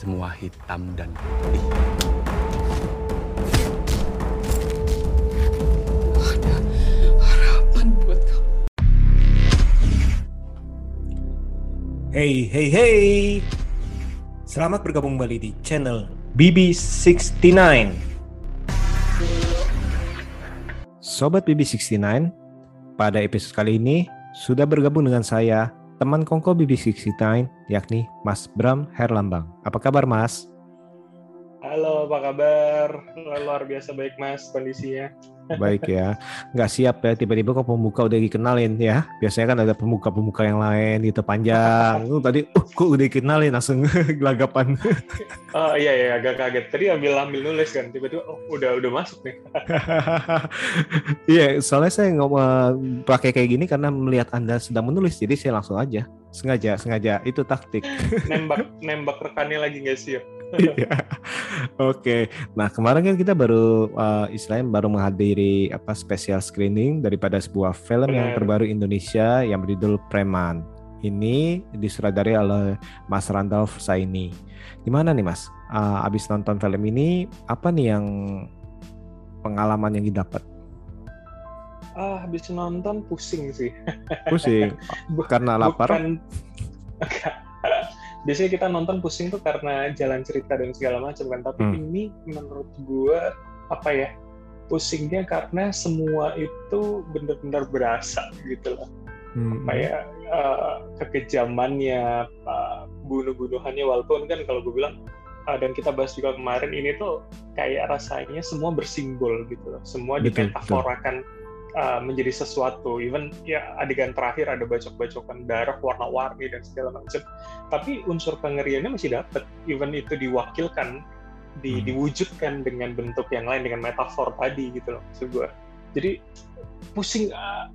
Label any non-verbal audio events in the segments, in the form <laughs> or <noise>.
semua hitam dan putih. harapan buat kamu. Hey, hey, hey! Selamat bergabung kembali di channel BB69. Sobat BB69, pada episode kali ini sudah bergabung dengan saya, teman kongko BB69, yakni Mas Bram Herlambang. Apa kabar, Mas? Halo, apa kabar? Luar biasa baik mas kondisinya. Baik ya, nggak siap ya tiba-tiba kok pembuka udah dikenalin ya. Biasanya kan ada pembuka-pembuka yang lain gitu panjang. Lu tadi, uh, kok udah dikenalin langsung <laughs> gelagapan. Oh iya iya agak kaget. Tadi ambil ambil nulis kan, tiba-tiba oh udah udah masuk nih. <laughs> Iya, soalnya saya ngomong pakai kayak gini karena melihat Anda sedang menulis, jadi saya langsung aja. Sengaja, sengaja. Itu taktik. Nembak <laughs> nembak rekannya lagi nggak siap. Iya. Oke. Nah, kemarin kan kita baru uh, istilahnya baru menghadiri apa special screening daripada sebuah film yang Benar. terbaru Indonesia yang berjudul Preman. Ini disutradarai oleh Mas Randolph Saini. Gimana nih, Mas? Uh, abis nonton film ini, apa nih yang pengalaman yang didapat? Ah habis nonton pusing sih. Pusing <laughs> karena lapar. Bukan- <laughs> Biasanya kita nonton pusing tuh karena jalan cerita dan segala macam kan. Tapi Hmm. ini menurut gua apa ya? Pusingnya karena semua itu benar-benar berasa gitu loh. Hmm, kayak eh, kekejamannya, uh, bunuh-bunuhannya walaupun kan kalau gue bilang uh, dan kita bahas juga kemarin ini tuh kayak rasanya semua bersimbol gitu loh, semua Betul, dimetaforakan uh, menjadi sesuatu. Even ya adegan terakhir ada bacok-bacokan darah warna-warni dan segala macam. Tapi unsur kengeriannya masih dapet. Even itu diwakilkan, di, Hmm. diwujudkan dengan bentuk yang lain dengan metafor tadi gitu loh maksud gue. Jadi pusing uh,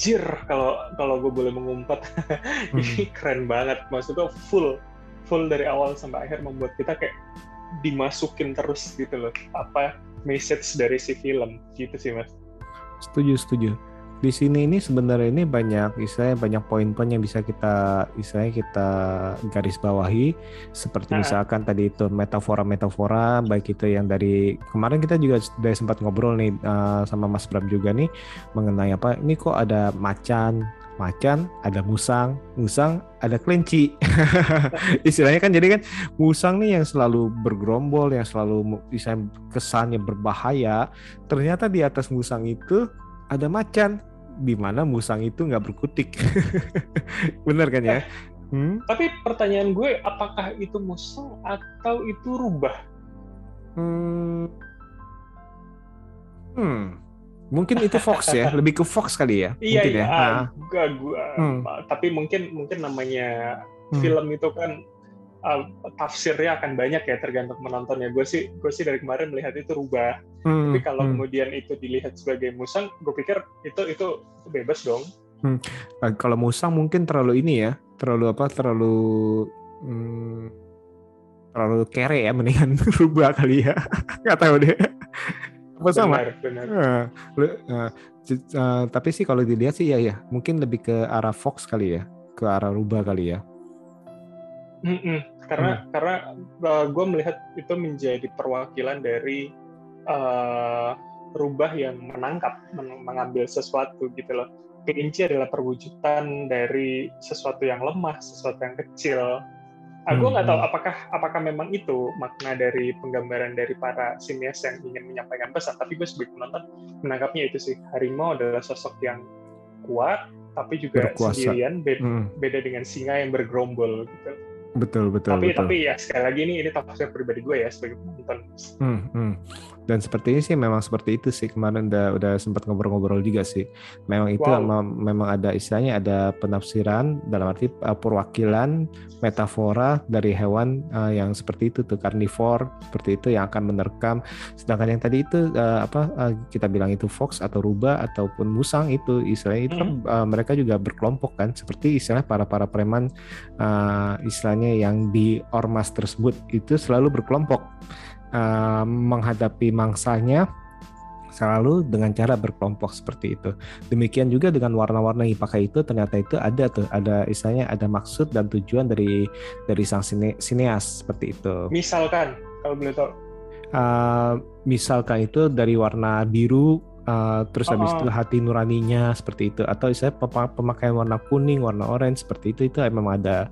jir kalau kalau gue boleh mengumpat <laughs> ini keren banget maksudnya full full dari awal sampai akhir membuat kita kayak dimasukin terus gitu loh apa message dari si film gitu sih mas Setuju, setuju. Di sini ini sebenarnya ini banyak istilahnya banyak poin-poin yang bisa kita istilahnya kita garis bawahi seperti Ah. misalkan tadi itu metafora-metafora baik itu yang dari kemarin kita juga sudah sempat ngobrol nih eh, sama Mas Bram juga nih mengenai apa ini kok ada macan macan ada musang musang ada kelinci <laughs> istilahnya kan jadi kan musang nih yang selalu bergerombol yang selalu bisa kesannya berbahaya ternyata di atas musang itu ada macan di mana musang itu nggak berkutik <laughs> bener kan ya hmm? tapi pertanyaan gue apakah itu musang atau itu rubah Hmm. Hmm. Mungkin itu fox ya <laughs> lebih ke fox kali ya iya mungkin iya. ya. Ah, gua, gua- Hmm. tapi mungkin mungkin namanya Hmm. film itu kan uh, tafsirnya akan banyak ya tergantung penontonnya gue sih gue sih dari kemarin melihat itu rubah. Hmm, tapi kalau hmm. kemudian itu dilihat sebagai musang gue pikir itu itu bebas dong. Nah, kalau musang mungkin terlalu ini ya terlalu apa terlalu hmm, terlalu kere ya mendingan <laughs> rubah kali ya. Nggak tahu deh sama. Benar benar. Eh, eh, c- eh, tapi sih kalau dilihat sih ya ya mungkin lebih ke arah Fox kali ya ke arah rubah kali ya. Mm-mm. karena karena gue melihat itu menjadi perwakilan dari uh, rubah yang menangkap men- mengambil sesuatu gitu loh. Kelinci adalah perwujudan dari sesuatu yang lemah sesuatu yang kecil Aku Hmm, nggak tahu hmm. apakah apakah memang itu makna dari penggambaran dari para sinias yang ingin menyampaikan pesan. Tapi gue sebagai penonton menangkapnya itu sih harimau adalah sosok yang kuat, tapi juga Berkuasa. sendirian be- Hmm, beda dengan singa yang bergerombol gitu. betul betul tapi betul tapi ya sekali lagi ini ini tafsir pribadi gue ya sebagai penonton. Hmm, hmm. Dan seperti ini sih memang seperti itu sih kemarin udah udah sempat ngobrol-ngobrol juga sih. Memang itu Wow. mem- memang ada istilahnya ada penafsiran dalam arti uh, perwakilan metafora dari hewan uh, yang seperti itu tuh karnivor seperti itu yang akan menerkam. Sedangkan yang tadi itu uh, apa uh, kita bilang itu fox atau rubah ataupun musang itu istilahnya itu kan uh, mereka juga berkelompok kan seperti istilah para para preman uh, istilahnya yang di ormas tersebut itu selalu berkelompok uh, menghadapi mangsanya selalu dengan cara berkelompok seperti itu. Demikian juga dengan warna-warna yang dipakai itu ternyata itu ada tuh ada istilahnya ada maksud dan tujuan dari dari sang sine, sineas seperti itu. Misalkan kalau boleh tahu. Uh, misalkan itu dari warna biru uh, terus habis Oh. itu hati nuraninya seperti itu atau saya pemakaian warna kuning warna orange seperti itu itu memang ada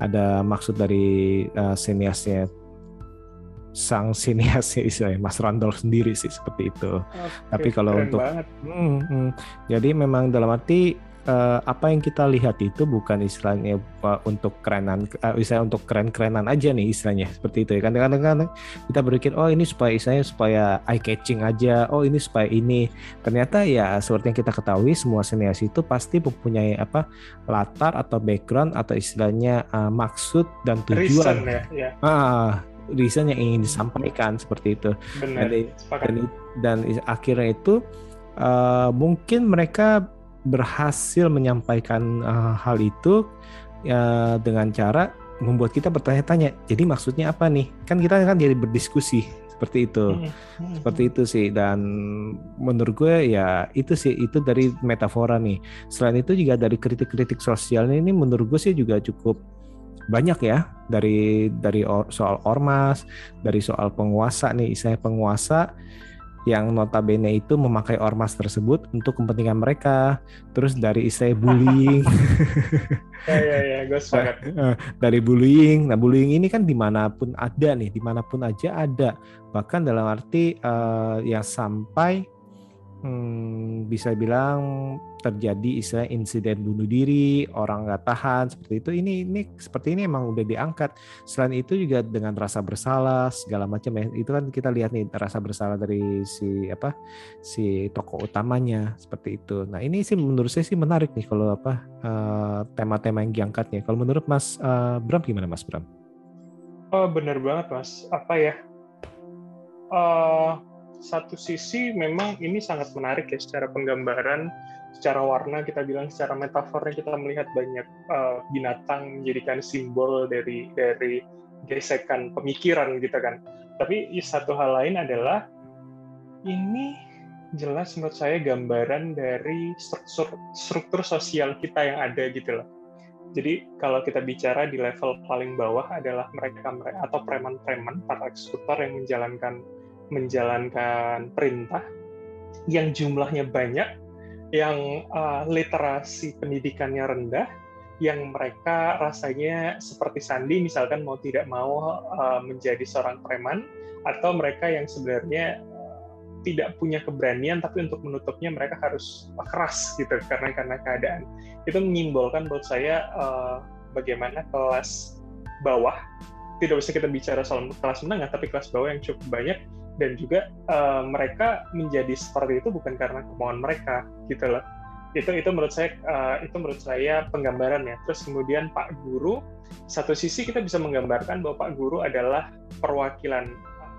ada maksud dari uh, sineasnya sang sineasnya istilahnya Mas Randolph sendiri sih seperti itu. Tapi kalau untuk-. Hmm, hmm. jadi memang dalam arti eh, apa yang kita lihat itu bukan istilahnya eh, untuk kerenan eh, istilahnya untuk keren-kerenan aja nih istilahnya seperti itu ya. Kan kadang-kadang kita berpikir oh ini supaya istilahnya supaya eye catching aja. Oh ini supaya ini. Ternyata ya seperti yang kita ketahui semua senias itu pasti mempunyai apa latar atau background atau istilahnya eh, maksud dan tujuan. Reason ya, ya. Ah reason yang ingin disampaikan seperti itu benar. dan, dan dan akhirnya itu uh, mungkin mereka berhasil menyampaikan uh, hal itu uh, dengan cara membuat kita bertanya-tanya. Jadi maksudnya apa nih? Kan kita kan jadi berdiskusi seperti itu. Hmm, hmm, Seperti itu sih dan menurut gue ya itu sih itu dari metafora nih. Selain itu juga dari kritik-kritik sosialnya ini menurut gue sih juga cukup banyak ya dari dari or- soal ormas, dari soal penguasa nih, saya penguasa yang notabene itu memakai ormas tersebut untuk kepentingan mereka. Terus dari istilah bullying, <laughs> Ya ya ya, gue sepakat. <laughs> Dari bullying. Nah, bullying ini kan di mana pun ada nih, di mana pun aja ada. Bahkan dalam arti eh, yang sampai hmm, bisa bilang terjadi istilah insiden bunuh diri, orang nggak tahan seperti itu. Ini ini seperti ini emang udah diangkat. Selain itu juga dengan rasa bersalah segala macam ya. Itu kan kita lihat nih rasa bersalah dari si apa si tokoh utamanya seperti itu. Nah ini sih menurut saya sih menarik nih kalau apa eh, tema-tema yang diangkatnya. Kalau menurut Mas eh, Bram gimana Mas Bram? Oh benar banget mas. Apa ya? Eh, satu sisi memang ini sangat menarik ya secara penggambaran, secara warna kita bilang, secara metafornya kita melihat banyak eh, binatang menjadikan simbol dari dari gesekan pemikiran gitu kan. Tapi satu hal lain adalah ini jelas menurut saya gambaran dari struktur struktur sosial kita yang ada gitu loh. Jadi kalau kita bicara di level paling bawah adalah mereka atau preman-preman para eksekutor yang menjalankan menjalankan perintah yang jumlahnya banyak, yang uh, literasi pendidikannya rendah, yang mereka rasanya seperti Sandi misalkan mau tidak mau uh, menjadi seorang preman atau mereka yang sebenarnya uh, tidak punya keberanian tapi untuk menutupnya mereka harus keras gitu karena karena keadaan. Itu menyimbolkan buat saya uh, bagaimana kelas bawah tidak usah kita bicara soal kelas menengah tapi kelas bawah yang cukup banyak dan juga uh, mereka menjadi seperti itu bukan karena kemauan mereka gitu loh. Itu itu menurut saya uh, itu menurut saya penggambarannya terus kemudian Pak Guru satu sisi kita bisa menggambarkan bahwa Pak Guru adalah perwakilan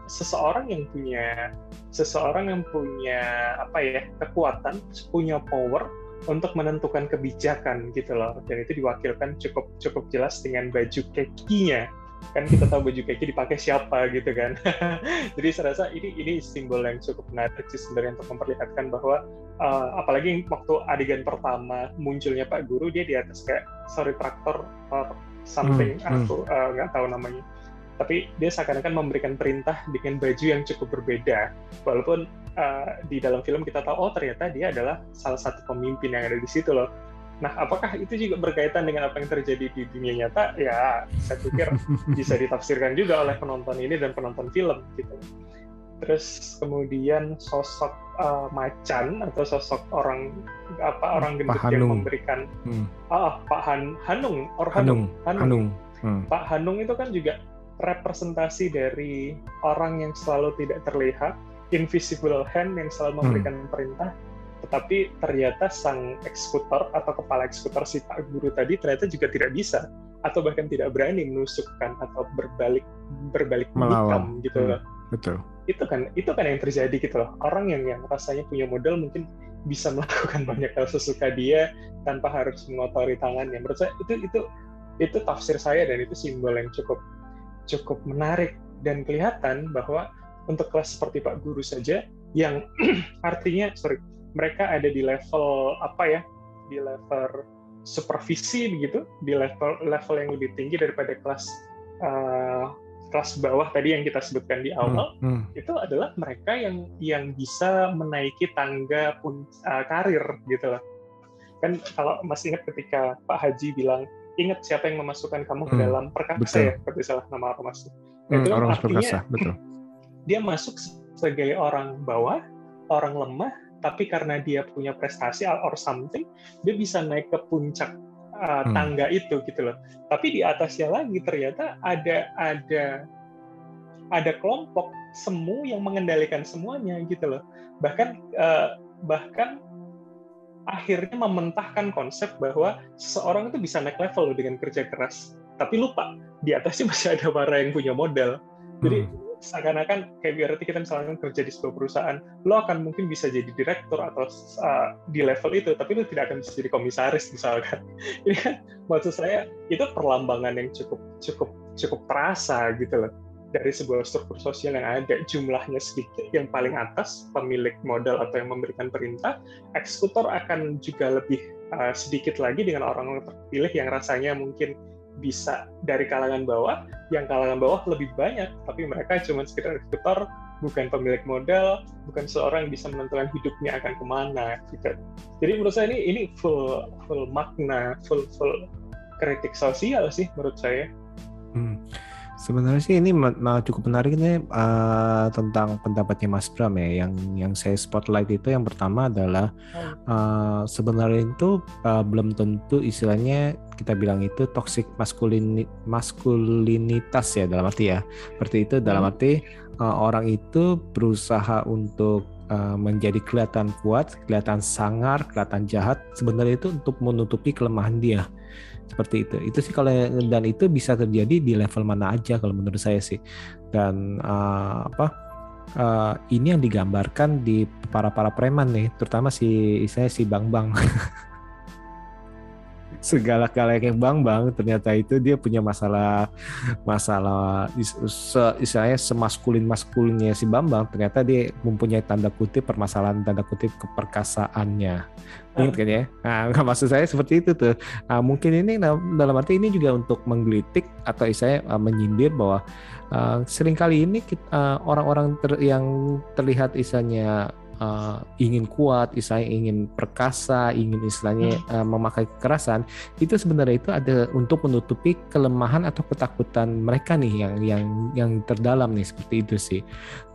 seseorang yang punya seseorang yang punya apa ya kekuatan punya power untuk menentukan kebijakan gitu loh. Dan itu diwakilkan cukup cukup jelas dengan baju kekinya kan kita tahu baju keki dipakai siapa gitu kan. <laughs> Jadi saya rasa ini ini simbol yang cukup menarik sih sebenarnya untuk memperlihatkan bahwa uh, apalagi waktu adegan pertama munculnya Pak Guru dia di atas kayak sorry traktor or something Hmm, hmm. aku uh, nggak tahu namanya. Tapi dia seakan-akan memberikan perintah dengan baju yang cukup berbeda. Walaupun uh, di dalam film kita tahu oh ternyata dia adalah salah satu pemimpin yang ada di situ loh nah apakah itu juga berkaitan dengan apa yang terjadi di dunia nyata ya saya pikir <laughs> bisa ditafsirkan juga oleh penonton ini dan penonton film gitu terus kemudian sosok uh, macan atau sosok orang apa orang gendut yang Hanung. memberikan Hmm. ah Pak Han Hanung or Hanung, Hanung Hanung. Hmm. Pak Hanung itu kan juga representasi dari orang yang selalu tidak terlihat, invisible hand yang selalu memberikan perintah, tetapi ternyata sang eksekutor atau kepala eksekutor si Pak Guru tadi ternyata juga tidak bisa atau bahkan tidak berani menusukkan atau berbalik berbalik Melawan. gitu Hmm. loh. Betul. Itu kan itu kan yang terjadi gitu loh. Orang yang yang rasanya punya modal mungkin bisa <laughs> melakukan banyak hal sesuka dia tanpa harus mengotori tangannya. Menurut saya itu itu itu tafsir saya dan itu simbol yang cukup cukup menarik dan kelihatan bahwa untuk kelas seperti Pak Guru saja yang <clears throat> artinya sorry mereka ada di level apa ya di level supervisi begitu di level level yang lebih tinggi daripada kelas uh, kelas bawah tadi yang kita sebutkan di awal hmm, hmm. itu adalah mereka yang yang bisa menaiki tangga pun uh, karir gitu loh kan kalau masih ingat ketika Pak Haji bilang ingat siapa yang memasukkan kamu ke hmm, dalam perkasa betul. ya kalau salah nama apa masuk hmm, itu orang artinya perkasa, betul. dia masuk sebagai orang bawah orang lemah tapi karena dia punya prestasi or something dia bisa naik ke puncak uh, hmm. tangga itu gitu loh. Tapi di atasnya lagi ternyata ada ada ada kelompok semu yang mengendalikan semuanya gitu loh. Bahkan uh, bahkan akhirnya mementahkan konsep bahwa seseorang itu bisa naik level loh dengan kerja keras. Tapi lupa di atasnya <laughs> masih ada para yang punya modal. Jadi hmm seakan-akan kayak berarti kita misalnya kerja di sebuah perusahaan, lo akan mungkin bisa jadi direktur atau uh, di level itu, tapi lo tidak akan bisa jadi komisaris misalkan. <laughs> Ini kan maksud saya itu perlambangan yang cukup cukup cukup terasa gitu loh dari sebuah struktur sosial yang ada jumlahnya sedikit yang paling atas pemilik modal atau yang memberikan perintah eksekutor akan juga lebih uh, sedikit lagi dengan orang-orang terpilih yang rasanya mungkin bisa dari kalangan bawah, yang kalangan bawah lebih banyak, tapi mereka cuma sekedar eksekutor, bukan pemilik modal, bukan seorang yang bisa menentukan hidupnya akan ke mana. Gitu. Jadi menurut saya ini ini full full makna, full full kritik sosial sih menurut saya. Hmm. Sebenarnya sih ini cukup menarik nih uh, tentang pendapatnya Mas Bram ya. Yang yang saya spotlight itu yang pertama adalah uh, sebenarnya itu uh, belum tentu istilahnya kita bilang itu toxic maskulini, maskulinitas ya dalam arti ya. Seperti itu dalam hmm. arti uh, orang itu berusaha untuk uh, menjadi kelihatan kuat, kelihatan sangar, kelihatan jahat. Sebenarnya itu untuk menutupi kelemahan dia seperti itu. Itu sih kalau dan itu bisa terjadi di level mana aja kalau menurut saya sih. Dan uh, apa uh, ini yang digambarkan di para para preman nih terutama si saya si bang bang <laughs> segala yang bang bang ternyata itu dia punya masalah masalah istilahnya semaskulin maskulinnya si bambang ternyata dia mempunyai tanda kutip permasalahan tanda kutip keperkasaannya Ingat kan ya? Nah, <laughs> maksud saya seperti itu tuh. Nah, mungkin ini dalam arti ini juga untuk menggelitik atau saya uh, menyindir bahwa uh, sering kali ini uh, orang-orang ter, yang terlihat isanya uh, ingin kuat, istilahnya ingin perkasa, ingin istilahnya uh, memakai kekerasan, itu sebenarnya itu ada untuk menutupi kelemahan atau ketakutan mereka nih yang yang yang terdalam nih seperti itu sih.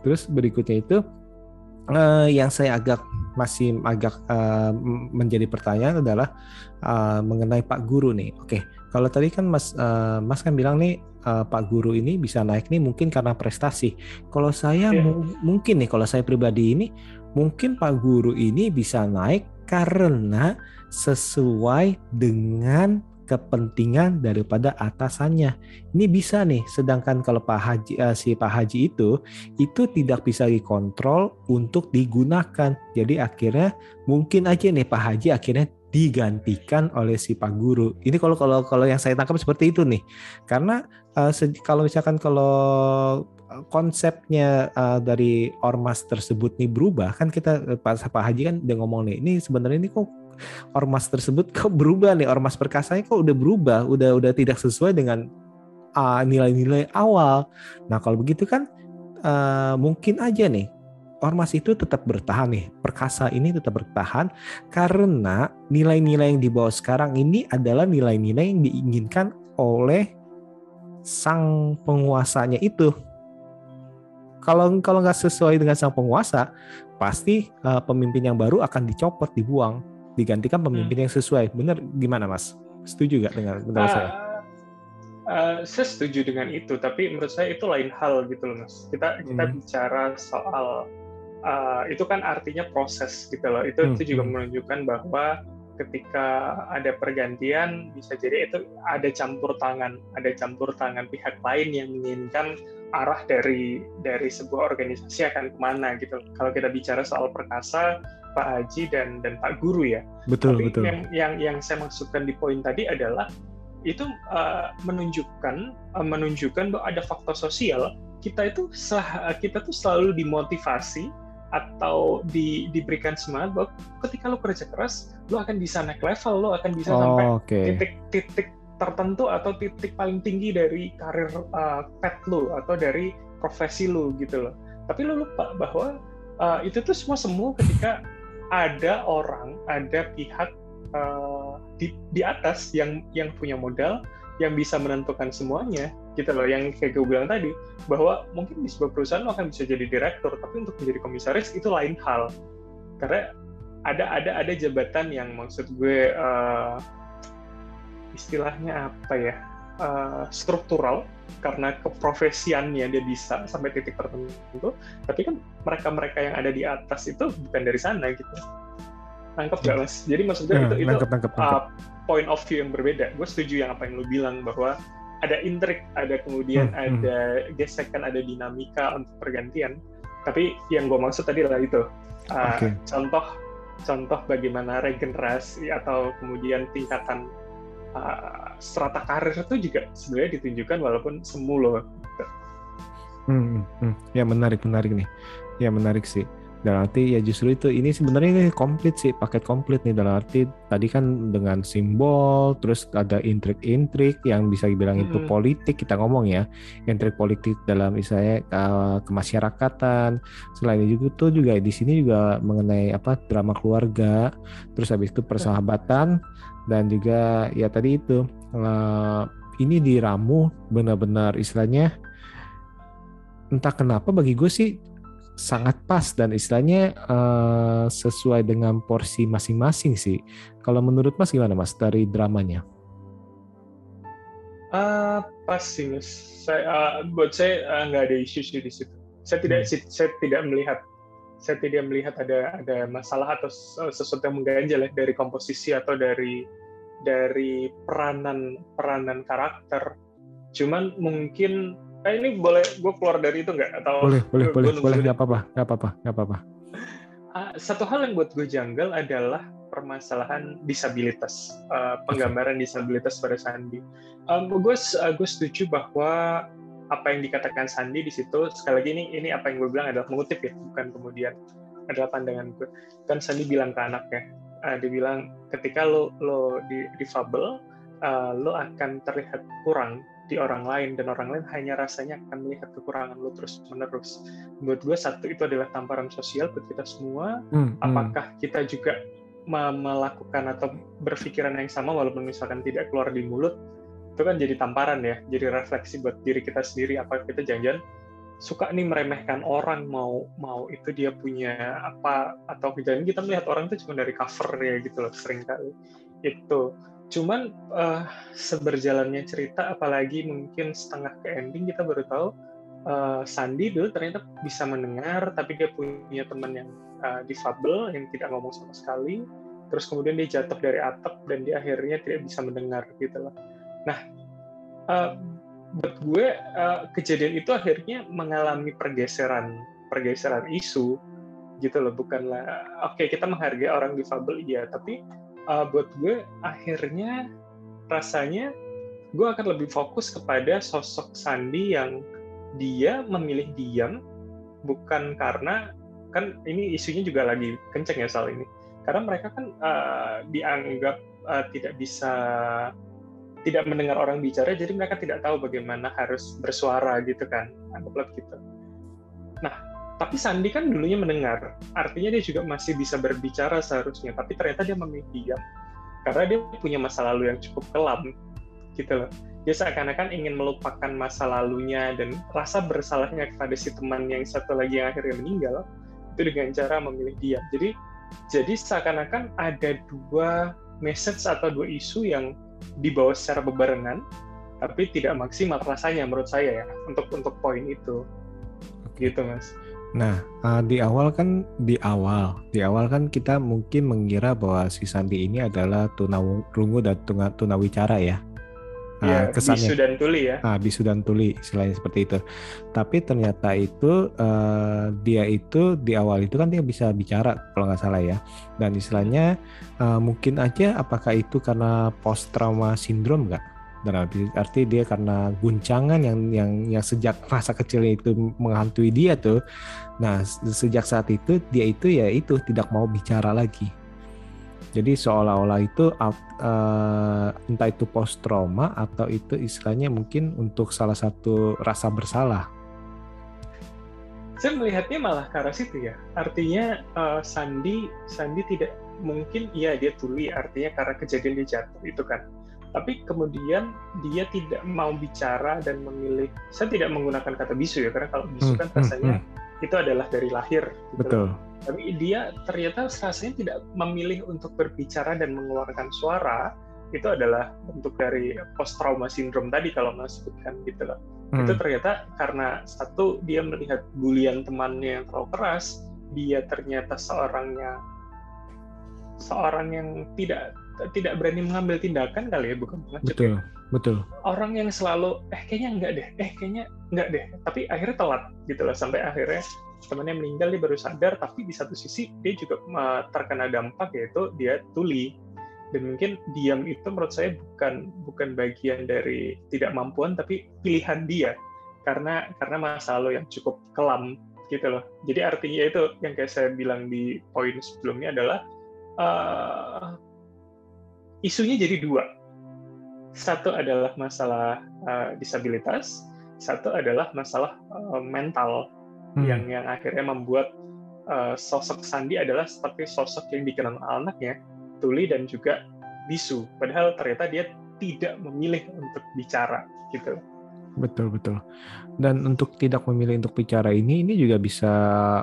Terus berikutnya itu uh, yang saya agak masih agak uh, menjadi pertanyaan adalah uh, mengenai Pak Guru nih. Oke, kalau tadi kan Mas uh, Mas kan bilang nih uh, Pak Guru ini bisa naik nih mungkin karena prestasi. Kalau saya yeah. mungkin nih kalau saya pribadi ini mungkin Pak Guru ini bisa naik karena sesuai dengan kepentingan daripada atasannya. Ini bisa nih, sedangkan kalau Pak Haji uh, si Pak Haji itu itu tidak bisa dikontrol untuk digunakan. Jadi akhirnya mungkin aja nih Pak Haji akhirnya digantikan oleh si Pak Guru. Ini kalau kalau kalau yang saya tangkap seperti itu nih. Karena uh, kalau misalkan kalau konsepnya uh, dari ormas tersebut nih berubah kan kita Pak Pak Haji kan udah ngomong nih ini sebenarnya ini kok ormas tersebut kok berubah nih ormas perkasanya kok udah berubah udah udah tidak sesuai dengan uh, nilai-nilai awal. Nah kalau begitu kan uh, mungkin aja nih ormas itu tetap bertahan nih perkasa ini tetap bertahan karena nilai-nilai yang dibawa sekarang ini adalah nilai-nilai yang diinginkan oleh sang penguasanya itu kalau kalau nggak sesuai dengan sang penguasa pasti uh, pemimpin yang baru akan dicopot dibuang digantikan pemimpin hmm. yang sesuai. Benar gimana Mas? Setuju gak dengan pendapat uh, saya? Uh, saya setuju dengan itu, tapi menurut saya itu lain hal gitu loh Mas. Kita kita hmm. bicara soal uh, itu kan artinya proses gitu loh. Itu hmm. itu juga hmm. menunjukkan bahwa ketika ada pergantian bisa jadi itu ada campur tangan, ada campur tangan pihak lain yang menginginkan arah dari dari sebuah organisasi akan ke mana gitu. Kalau kita bicara soal perkasa, Pak Haji dan dan Pak Guru ya. Betul Tapi betul. Yang yang yang saya maksudkan di poin tadi adalah itu uh, menunjukkan uh, menunjukkan bahwa ada faktor sosial kita itu sah, kita tuh selalu dimotivasi atau di, diberikan semangat bahwa ketika lo kerja keras, lo akan bisa naik level, lo akan bisa Oh, sampai oke. titik-titik tertentu atau titik paling tinggi dari karir uh, pet lo atau dari profesi lo gitu loh. Tapi lo lupa bahwa uh, itu tuh semua semu ketika ada orang, ada pihak uh, di, di atas yang yang punya modal, yang bisa menentukan semuanya gitu loh. Yang kayak gue bilang tadi bahwa mungkin di sebuah perusahaan lo akan bisa jadi direktur, tapi untuk menjadi komisaris itu lain hal. Karena ada ada ada jabatan yang maksud gue uh, istilahnya apa ya uh, struktural karena keprofesiannya dia bisa sampai titik tertentu tapi kan mereka-mereka yang ada di atas itu bukan dari sana gitu nangkep gak mas jadi maksudnya Ya, itu itu nangkep, nangkep, nangkep. uh, point of view yang berbeda gue setuju yang apa yang lu bilang bahwa ada intrik ada kemudian Hmm, hmm. ada gesekan ada dinamika untuk pergantian tapi yang gue maksud tadi adalah itu uh, Oke. contoh contoh bagaimana regenerasi atau kemudian tingkatan uh, strata karir itu juga sebenarnya ditunjukkan walaupun semu loh. Hmm, hmm, hmm. Ya menarik menarik nih. Ya menarik sih. Dalam arti ya justru itu ini sebenarnya ini komplit sih paket komplit nih dalam arti tadi kan dengan simbol terus ada intrik-intrik yang bisa dibilang itu Mm-mm. politik kita ngomong ya intrik politik dalam misalnya uh, kemasyarakatan selain itu tuh juga di sini juga mengenai apa drama keluarga terus habis itu persahabatan dan juga ya tadi itu uh, ini diramu benar-benar istilahnya entah kenapa bagi gue sih sangat pas dan istilahnya eh, sesuai dengan porsi masing-masing sih. Kalau menurut Mas gimana Mas dari dramanya? Ah, pas sih mas. Saya, ah, buat saya ah, nggak ada isu sih di situ. Saya tidak si- saya tidak melihat saya tidak melihat ada ada masalah atau s- sesuatu yang mengganjal ya dari komposisi atau dari dari peranan peranan karakter. Cuman mungkin eh, ini boleh gue keluar dari itu nggak atau Boleh, boleh, boleh, boleh, nggak apa-apa, nggak apa-apa, nggak apa-apa. Ah, satu hal yang buat gue janggal adalah permasalahan disabilitas, uh, penggambaran disabilitas pada Sandi. Um, gue uh, gue setuju bahwa apa yang dikatakan Sandi di situ sekali lagi ini ini apa yang gue bilang adalah mengutip ya, bukan kemudian adalah pandangan gue. Kan Sandi bilang ke anaknya, uh, dia bilang ketika lo lo di difabel, uh, lo akan terlihat kurang di orang lain dan orang lain hanya rasanya akan melihat kekurangan lo terus menerus buat gue satu itu adalah tamparan sosial buat kita semua Hmm, hmm. apakah kita juga me- melakukan atau berpikiran yang sama walaupun misalkan tidak keluar di mulut itu kan jadi tamparan ya jadi refleksi buat diri kita sendiri. Apa kita jangan suka nih meremehkan orang mau mau itu dia punya apa atau jangan kita melihat orang itu cuma dari cover ya gitu loh sering kali. Itu. Cuman eh, seberjalannya cerita apalagi mungkin setengah ke ending kita baru tahu eh, Sandi dulu ternyata bisa mendengar tapi dia punya teman yang uh, difabel yang tidak ngomong sama sekali. Terus kemudian dia jatuh dari atap dan dia akhirnya tidak bisa mendengar gitu loh nah uh, buat gue uh, kejadian itu akhirnya mengalami pergeseran pergeseran isu gitu loh bukanlah oke kita menghargai orang difabel iya tapi uh, buat gue akhirnya rasanya gue akan lebih fokus kepada sosok Sandi yang dia memilih diam bukan karena kan ini isunya juga lagi kenceng ya soal ini karena mereka kan uh, dianggap uh, tidak bisa tidak mendengar orang bicara jadi mereka tidak tahu bagaimana harus bersuara gitu kan anggaplah gitu nah tapi Sandi kan dulunya mendengar artinya dia juga masih bisa berbicara seharusnya tapi ternyata dia memilih diam karena dia punya masa lalu yang cukup kelam gitu loh dia seakan-akan ingin melupakan masa lalunya dan rasa bersalahnya kepada si teman yang satu lagi yang akhirnya meninggal itu dengan cara memilih dia. Jadi jadi seakan-akan ada dua message atau dua isu yang dibawa secara bebarengan tapi tidak maksimal rasanya menurut saya ya untuk untuk poin itu. Gitu, Mas. Nah, uh, di awal kan di awal, di awal kan kita mungkin mengira bahwa si Sandi ini adalah tunarungu dan tuna, tunawicara ya. Ya, Nah, kesannya. bisu dan tuli ya. Nah, bisu dan tuli istilahnya seperti itu. Tapi ternyata itu eh, dia itu di awal itu kan dia bisa bicara kalau nggak salah ya. Dan istilahnya eh, mungkin aja apakah itu karena post trauma sindrom nggak? dalam arti dia karena guncangan yang yang yang sejak masa kecilnya itu menghantui dia tuh nah sejak saat itu dia itu ya itu tidak mau bicara lagi jadi seolah-olah itu uh, entah itu post trauma atau itu istilahnya mungkin untuk salah satu rasa bersalah. Saya melihatnya malah ke arah situ ya. Artinya uh, Sandi Sandi tidak mungkin iya dia tuli artinya karena kejadian dia jatuh itu kan. Tapi kemudian dia tidak mau bicara dan memilih saya tidak menggunakan kata bisu ya karena kalau bisu hmm, kan hmm, rasanya hmm, hmm. itu adalah dari lahir gitu. Betul tapi dia ternyata rasanya tidak memilih untuk berbicara dan mengeluarkan suara itu adalah bentuk dari post trauma syndrome tadi kalau mas sebutkan gitu loh hmm. itu ternyata karena satu dia melihat bulian temannya yang terlalu keras dia ternyata seorang yang seorang yang tidak tidak berani mengambil tindakan kali ya bukan pengecut betul ya. betul orang yang selalu eh kayaknya enggak deh eh kayaknya enggak deh tapi akhirnya telat gitu loh sampai akhirnya temannya meninggal dia baru sadar tapi di satu sisi dia juga terkena dampak yaitu dia tuli. Dan mungkin diam itu menurut saya bukan bukan bagian dari tidak mampuan tapi pilihan dia. Karena karena masa lalu yang cukup kelam gitu loh. Jadi artinya itu yang kayak saya bilang di poin sebelumnya adalah uh, isunya jadi dua. Satu adalah masalah uh, disabilitas, satu adalah masalah uh, mental hmm. yang yang akhirnya membuat uh, sosok Sandi adalah seperti sosok yang dikenal anaknya, Tuli dan juga Bisu. Padahal ternyata dia tidak memilih untuk bicara gitu. Betul betul. Dan untuk tidak memilih untuk bicara ini, ini juga bisa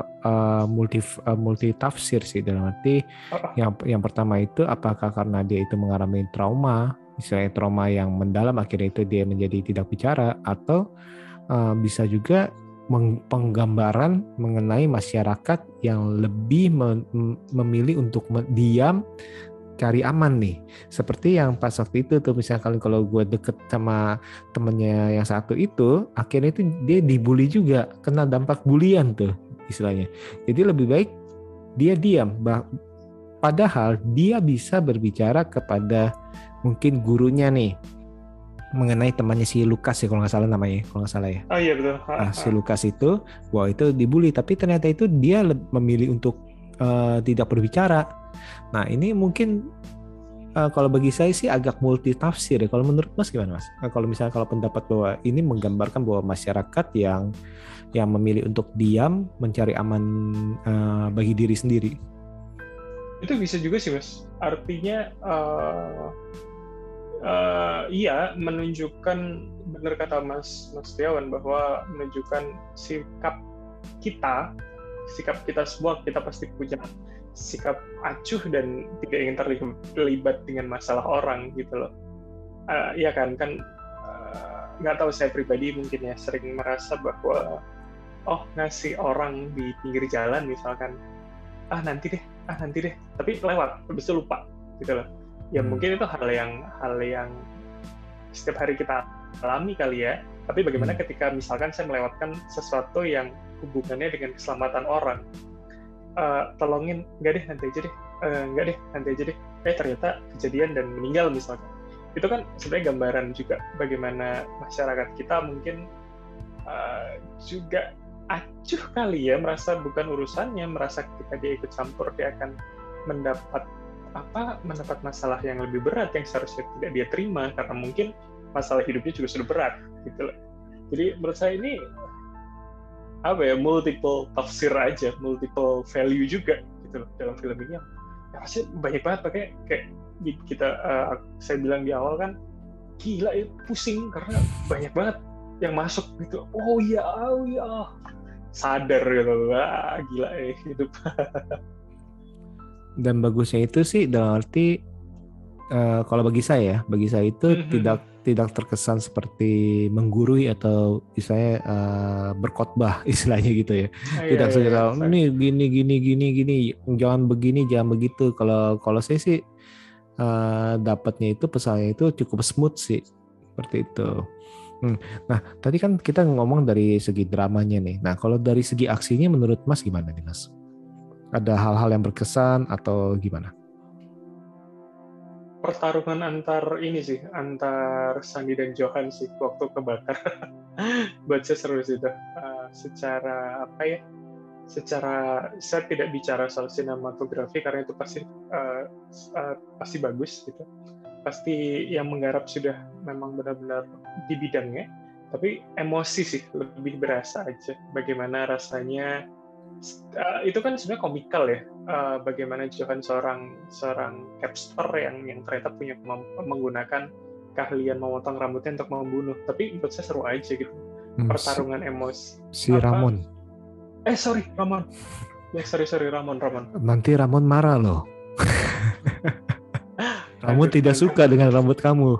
uh, multi uh, multi tafsir sih dalam arti oh. yang yang pertama itu apakah karena dia itu mengalami trauma, misalnya trauma yang mendalam akhirnya itu dia menjadi tidak bicara atau uh, bisa juga penggambaran mengenai masyarakat yang lebih memilih untuk diam cari aman nih. Seperti yang pas waktu itu tuh misalkan kalau gue deket sama temennya yang satu itu, akhirnya itu dia dibully juga, kena dampak bulian tuh istilahnya. Jadi lebih baik dia diam. Padahal dia bisa berbicara kepada mungkin gurunya nih mengenai temannya si Lukas ya kalau nggak salah namanya kalau nggak salah ya. Oh iya betul. Nah, si Lukas itu wah itu dibully tapi ternyata itu dia memilih untuk uh, tidak berbicara Nah ini mungkin uh, kalau bagi saya sih agak multi tafsir ya. Kalau menurut Mas gimana Mas? Uh, kalau misalnya kalau pendapat bahwa ini menggambarkan bahwa masyarakat yang yang memilih untuk diam mencari aman uh, bagi diri sendiri. Itu bisa juga sih Mas. Artinya uh, uh, iya menunjukkan benar kata Mas Mas Tiawan bahwa menunjukkan sikap kita sikap kita semua kita pasti punya sikap acuh dan tidak ingin terlibat dengan masalah orang gitu loh. Uh, ya kan? Kan eh, nggak uh, tahu saya pribadi mungkin ya sering merasa bahwa oh ngasih orang di pinggir jalan misalkan ah nanti deh ah nanti deh. Tapi lewat habis itu lupa gitu loh ya hmm. mungkin itu hal yang hal yang setiap hari kita alami kali ya tapi bagaimana hmm. ketika misalkan saya melewatkan sesuatu yang hubungannya dengan keselamatan orang uh, tolongin nggak deh nanti aja deh uh, nggak deh nanti aja deh eh ternyata kejadian dan meninggal misalnya itu kan sebenarnya gambaran juga bagaimana masyarakat kita mungkin uh, juga acuh kali ya merasa bukan urusannya merasa kita dia ikut campur dia akan mendapat apa mendapat masalah yang lebih berat yang seharusnya tidak dia terima karena mungkin masalah hidupnya juga sudah berat gitu loh jadi menurut saya ini apa ya multiple tafsir aja, multiple value juga gitu loh dalam film ini. Ya pasti banyak banget pakai kayak kita uh, saya bilang di awal kan gila ya pusing karena banyak banget yang masuk gitu. Oh iya, oh iya. Sadar gitu. Wah, gila ya hidup. <laughs> Dan bagusnya itu sih dalam arti uh, kalau bagi saya, bagi saya itu mm -hmm. tidak tidak terkesan seperti menggurui atau misalnya uh, berkhotbah <laughs> istilahnya gitu ya. Oh, tidak iya, saja iya, ini gini gini gini gini jangan begini jangan begitu. Kalau kalau saya sih uh, dapatnya itu pesannya itu cukup smooth sih seperti itu. Hmm. Nah tadi kan kita ngomong dari segi dramanya nih. Nah kalau dari segi aksinya menurut Mas gimana nih Mas? Ada hal-hal yang berkesan atau gimana? pertarungan antar ini sih, antar Sandi dan Johan sih waktu kebakar. <laughs> Saya seru sih itu. Uh, secara apa ya? Secara saya tidak bicara soal sinematografi karena itu pasti uh, uh, pasti bagus gitu. Pasti yang menggarap sudah memang benar-benar di bidangnya. Tapi emosi sih lebih berasa aja. Bagaimana rasanya uh, itu kan sebenarnya komikal ya. Uh, bagaimana Johan seorang seorang capster yang yang ternyata punya menggunakan keahlian memotong rambutnya untuk membunuh. Tapi menurut saya seru aja gitu. Hmm, pertarungan emosi si Apa? Ramon. Eh sorry Ramon. Ya sorry sorry Ramon Ramon. Nanti Ramon marah loh. <laughs> Ramon tidak suka dengan rambut kamu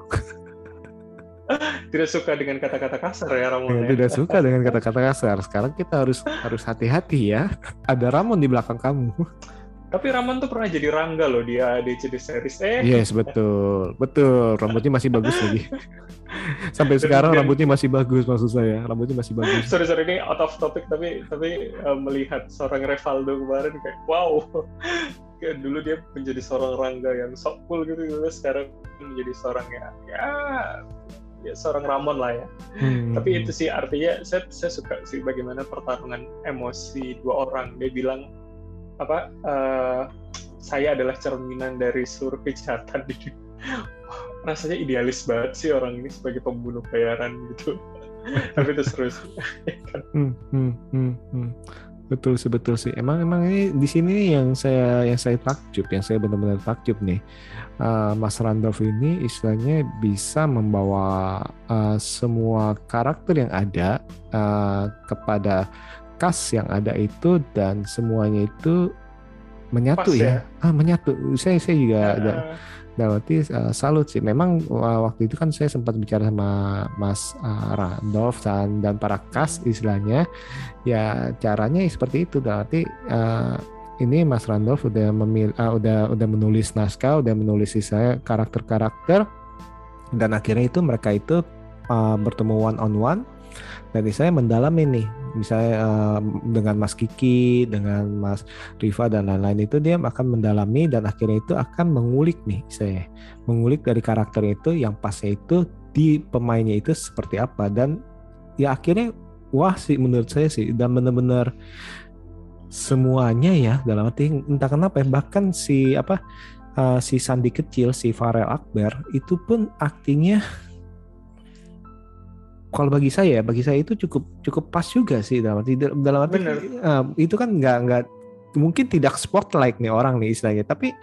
tidak suka dengan kata-kata kasar ya Ramon. Ya, tidak suka dengan kata-kata kasar. Sekarang kita harus harus hati-hati ya. <laughs> Ada Ramon di belakang kamu. Tapi Ramon tuh pernah jadi Rangga loh dia di CD series. Eh. Yes, betul. Betul. Rambutnya masih bagus lagi. <laughs> Sampai sekarang rambutnya masih bagus maksud saya. Rambutnya masih bagus. Sorry sorry ini out of topic tapi tapi uh, melihat seorang Revaldo kemarin kayak wow. <laughs> kayak dulu dia menjadi seorang Rangga yang sok cool gitu, gitu sekarang menjadi seorang ya ya ya seorang Ramon lah ya. Hmm. Tapi itu sih artinya saya saya suka sih bagaimana pertarungan emosi dua orang. Dia bilang apa uh, saya adalah cerminan dari seluruh kejahatan di <laughs> rasanya idealis banget sih orang ini sebagai pembunuh bayaran gitu. <laughs> Tapi itu seru sih. hmm, hmm, hmm, hmm. Betul sih betul sih. Emang emang ini di sini yang saya yang saya takjub, yang saya benar-benar takjub nih. Uh, Mas Randolph ini istilahnya bisa membawa uh, semua karakter yang ada uh, kepada kas yang ada itu dan semuanya itu menyatu Pas, ya. ya. Ah menyatu. Saya saya juga uh. ada berarti uh, salut sih. Memang uh, waktu itu kan saya sempat bicara sama Mas uh, Randolph dan dan para kas istilahnya, ya caranya seperti itu. Berarti uh, ini Mas Randolph udah memil, uh, udah udah menulis naskah, udah menulis saya karakter-karakter dan akhirnya itu mereka itu uh, bertemu one on one dan saya mendalami nih misalnya uh, dengan Mas Kiki, dengan Mas Riva dan lain-lain itu dia akan mendalami dan akhirnya itu akan mengulik nih saya mengulik dari karakter itu yang pasnya itu di pemainnya itu seperti apa. Dan ya akhirnya wah sih menurut saya sih dan benar-benar semuanya ya dalam arti entah kenapa ya bahkan si apa uh, si Sandi kecil si Farel Akbar itu pun aktingnya kalau bagi saya bagi saya itu cukup cukup pas juga sih dalam arti dalam arti uh, itu kan nggak nggak mungkin tidak spotlight nih orang nih istilahnya tapi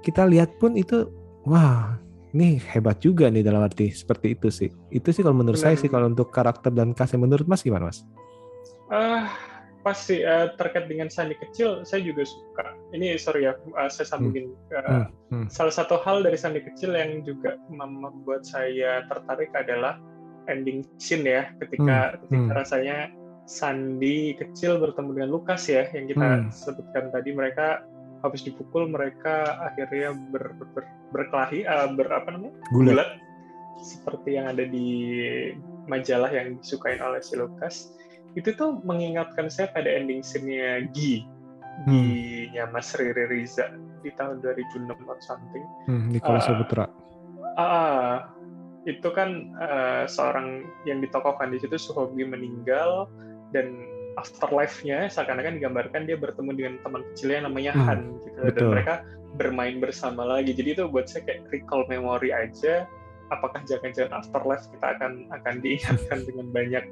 kita lihat pun itu wah ini hebat juga nih dalam arti seperti itu sih itu sih kalau menurut Benar. saya sih kalau untuk karakter dan kasih menurut Mas gimana Mas? Uh, pasti uh, terkait dengan Sandi kecil saya juga suka ini sorry ya uh, saya sambungin hmm. Uh, hmm. Hmm. salah satu hal dari Sandi kecil yang juga membuat saya tertarik adalah ending scene ya ketika hmm. ketika hmm. rasanya Sandi kecil bertemu dengan Lukas ya yang kita hmm. sebutkan tadi mereka habis dipukul mereka akhirnya ber, ber, berkelahi uh, ber apa namanya gulat seperti yang ada di majalah yang disukain oleh si Lukas itu tuh mengingatkan saya pada ending scene-nya Gi hmm. Gi-nya Mas Riri Riza di tahun 2006 atau something hmm, Nikola uh, Saputra uh, itu kan uh, seorang yang ditokohkan di situ Suhobi meninggal dan afterlife-nya seakan-akan digambarkan dia bertemu dengan teman kecilnya namanya hmm, Han gitu betul. dan mereka bermain bersama lagi jadi itu buat saya kayak recall memory aja apakah jangan-jangan afterlife kita akan akan diingatkan <laughs> dengan banyak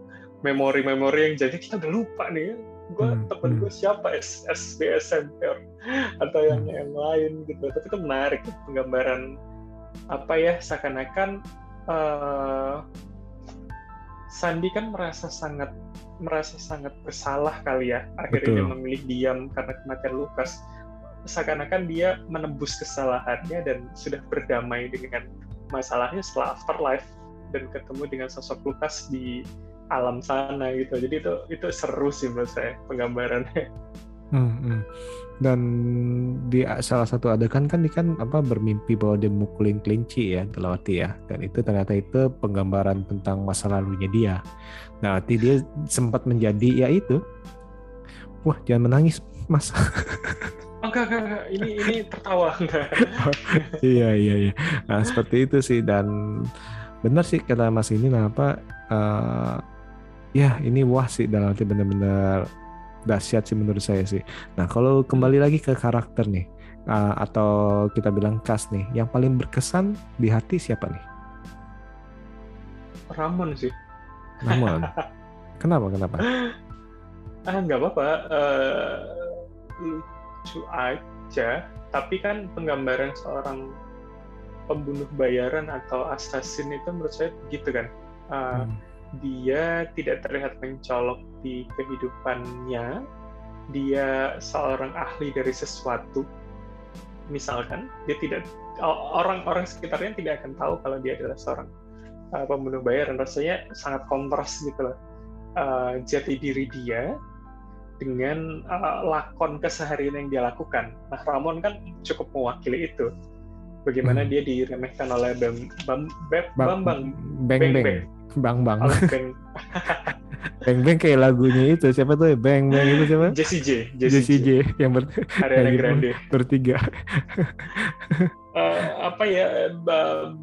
memori-memori yang jadi kita udah lupa nih ya gue hmm, temen hmm. gue siapa S SD SMP atau yang hmm. yang lain gitu tapi itu menarik penggambaran apa ya seakan-akan uh, Sandi kan merasa sangat merasa sangat bersalah kali ya akhirnya dia memilih diam karena kematian Lukas. Seakan-akan dia menembus kesalahannya dan sudah berdamai dengan masalahnya setelah afterlife dan ketemu dengan sosok Lukas di alam sana gitu. Jadi itu itu seru sih menurut saya penggambarannya hmm, dan di salah satu adegan kan dia kan apa bermimpi bahwa dia mukulin kelinci ya Telawati ya dan itu ternyata itu penggambaran tentang masa lalunya dia nah nanti dia sempat menjadi ya itu wah jangan menangis mas oh enggak, enggak, enggak. Ini ini tertawa enggak. <laughs> iya iya iya. Nah seperti itu sih dan benar sih kata Mas ini nah apa uh, ya ini wah sih dalam arti benar-benar dahsyat sih menurut saya sih. Nah kalau kembali lagi ke karakter nih uh, atau kita bilang cast nih, yang paling berkesan di hati siapa nih? Ramon sih. Ramon. <laughs> kenapa kenapa? Ah nggak apa-apa. Uh, lucu aja. Tapi kan penggambaran seorang pembunuh bayaran atau assassin itu menurut saya begitu kan. Uh, hmm dia tidak terlihat mencolok di kehidupannya, dia seorang ahli dari sesuatu, misalkan, dia tidak orang-orang sekitarnya tidak akan tahu kalau dia adalah seorang uh, pembunuh bayaran. Rasanya sangat kontras gitu loh. Uh, jati diri dia dengan uh, lakon keseharian yang dia lakukan. Nah, Ramon kan cukup mewakili itu. Bagaimana hmm. dia diremehkan oleh Bam, Bam, Bam, Bambang Beng Beng. Beng. Bang Bang. <laughs> Bang Bang kayak lagunya itu siapa tuh Bang Bang itu siapa? Jesse J. Jesse, J. J yang ber Ariana Grande. Bertiga. uh, <laughs> apa ya